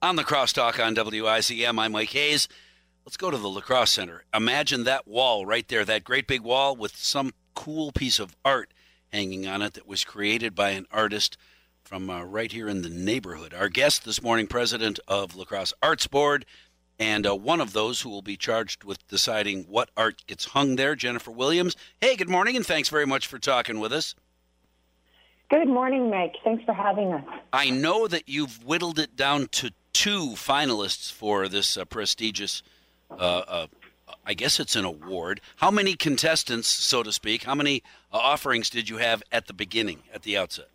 On the crosstalk on WIZM, I'm Mike Hayes. Let's go to the La Crosse Center. Imagine that wall right there, that great big wall with some cool piece of art hanging on it that was created by an artist from uh, right here in the neighborhood. Our guest this morning, president of La Crosse Arts Board, and uh, one of those who will be charged with deciding what art gets hung there, Jennifer Williams. Hey, good morning, and thanks very much for talking with us. Good morning, Mike. Thanks for having us. I know that you've whittled it down to two finalists for this uh, prestigious uh, uh, I guess it's an award. How many contestants, so to speak, how many uh, offerings did you have at the beginning, at the outset?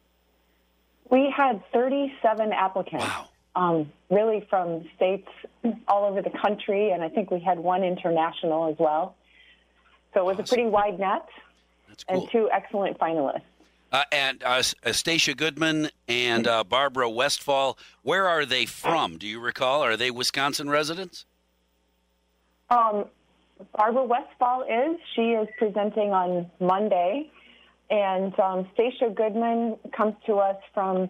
We had 37 applicants. Wow. Um, really from states all over the country, and I think we had one international as well. So it was awesome. a pretty wide net, cool. and two excellent finalists. Uh, and uh, Stacia Goodman and uh, Barbara Westfall, where are they from? Do you recall? Are they Wisconsin residents? Um, Barbara Westfall is. She is presenting on Monday. And um, Stacia Goodman comes to us from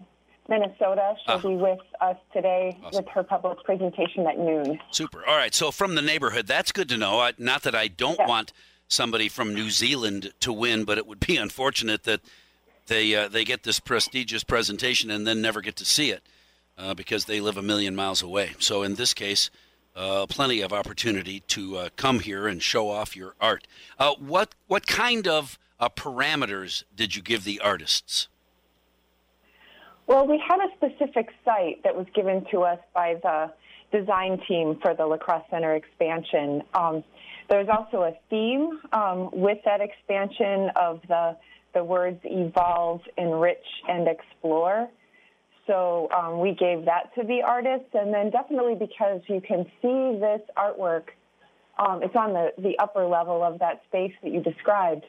Minnesota. She'll be with us today awesome. with her public presentation at noon. Super. All right. So from the neighborhood, that's good to know. Not that I don't yes. want somebody from New Zealand to win, but it would be unfortunate that they uh, they get this prestigious presentation and then never get to see it uh, because they live a million miles away. So in this case, uh, plenty of opportunity to uh, come here and show off your art. Uh, what what kind of uh, parameters did you give the artists? Well, we had a specific site that was given to us by the design team for the La Crosse Center expansion. Um, there's also a theme um, with that expansion of the the words evolve, enrich, and explore. So um, we gave that to the artists, and then definitely because you can see this artwork, um, it's on the, the upper level of that space that you described,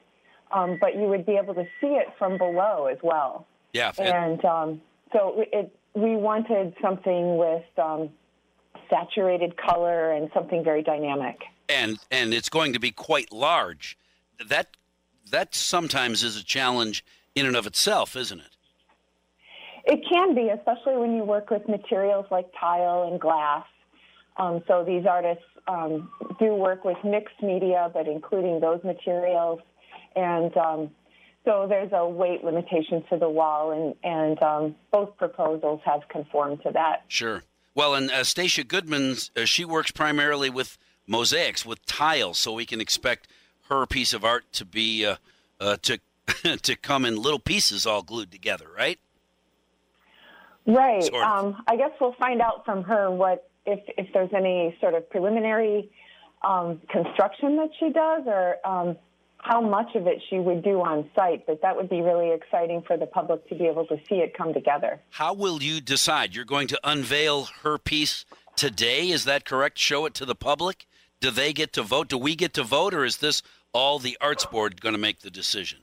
um, but you would be able to see it from below as well. Yeah. And um, so it, we wanted something with um, saturated color and something very dynamic. And and it's going to be quite large. That that sometimes is a challenge in and of itself, isn't it? It can be, especially when you work with materials like tile and glass. Um, so these artists um, do work with mixed media, but including those materials. And um, so there's a weight limitation to the wall, and, and um, both proposals have conformed to that. Sure. Well, and uh, Stacia Goodman's, uh, she works primarily with mosaics, with tiles, so we can expect her piece of art to be uh, uh to to come in little pieces all glued together, right? Right. Sort of. um, I guess we'll find out from her what if if there's any sort of preliminary um, construction that she does, or um, how much of it she would do on site. But that would be really exciting for the public to be able to see it come together. How will you decide? You're going to unveil her piece today. Is that correct? Show it to the public. Do they get to vote? Do we get to vote, or is this all the arts board going to make the decision?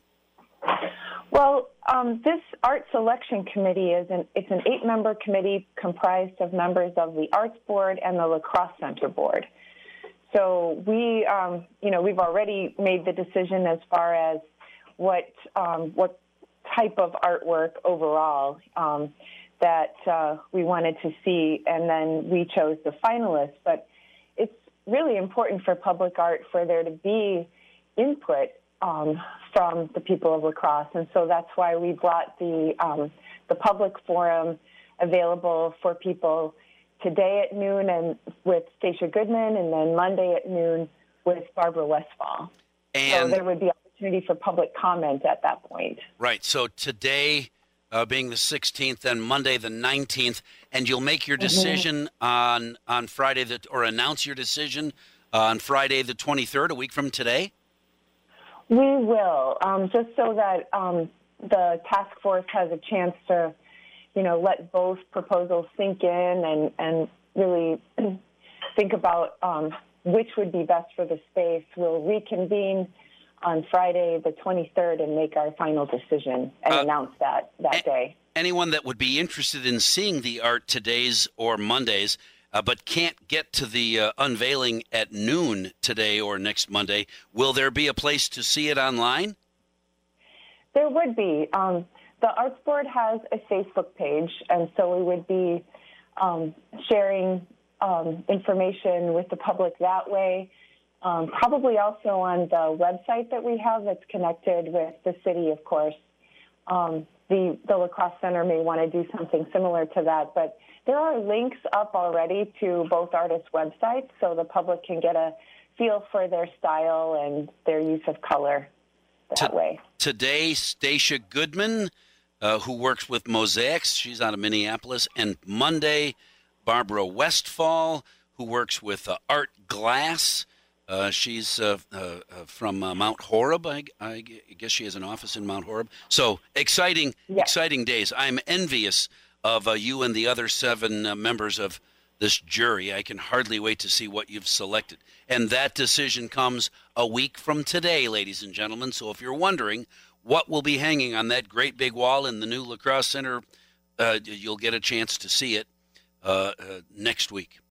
Well, um, this art selection committee is an it's an eight member committee comprised of members of the Arts Board and the La Crosse Center Board. So we, um, you know, we've already made the decision as far as what um, what type of artwork overall um, that uh, we wanted to see, and then we chose the finalists. But it's really important for public art for there to be input um, from the people of La Crosse, and so that's why we brought the um, the public forum available for people today at noon and with Stacia Goodman, and then Monday at noon with Barbara Westfall. And so there would be opportunity for public comment at that point. Right. So today. Uh, being the 16th and Monday the 19th, and you'll make your mm-hmm. decision mm-hmm. on on Friday that or announce your decision uh, on Friday the 23rd, a week from today. We will, um, just so that um, the task force has a chance to, you know, let both proposals sink in and, and really think about um, which would be best for the space. We'll reconvene on Friday the 23rd and make our final decision and uh, announce that that a- day. Anyone that would be interested in seeing the art today's or Mondays uh, but can't get to the uh, unveiling at noon today or next Monday, will there be a place to see it online? There would be. Um, the Arts Board has a Facebook page, and so we would be um, sharing um, information with the public that way. Um, probably also on the website that we have that's connected with the city, of course. Um, the, the La Crosse Center may want to do something similar to that, but there are links up already to both artists' websites so the public can get a feel for their style and their use of color that to, way. Today, Stacia Goodman, uh, who works with Mosaics, she's out of Minneapolis, and Monday, Barbara Westfall, who works with uh, Art Glass. Uh, she's uh, uh, uh from uh, Mount Horeb. I, I, guess she has an office in Mount Horeb. So exciting, yes. exciting days. I'm envious of you and the other seven members of this jury. I can hardly wait to see what you've selected. And that decision comes a week from today, ladies and gentlemen. So if you're wondering what will be hanging on that great big wall in the new La Crosse Center, you'll get a chance to see it uh, uh, next week.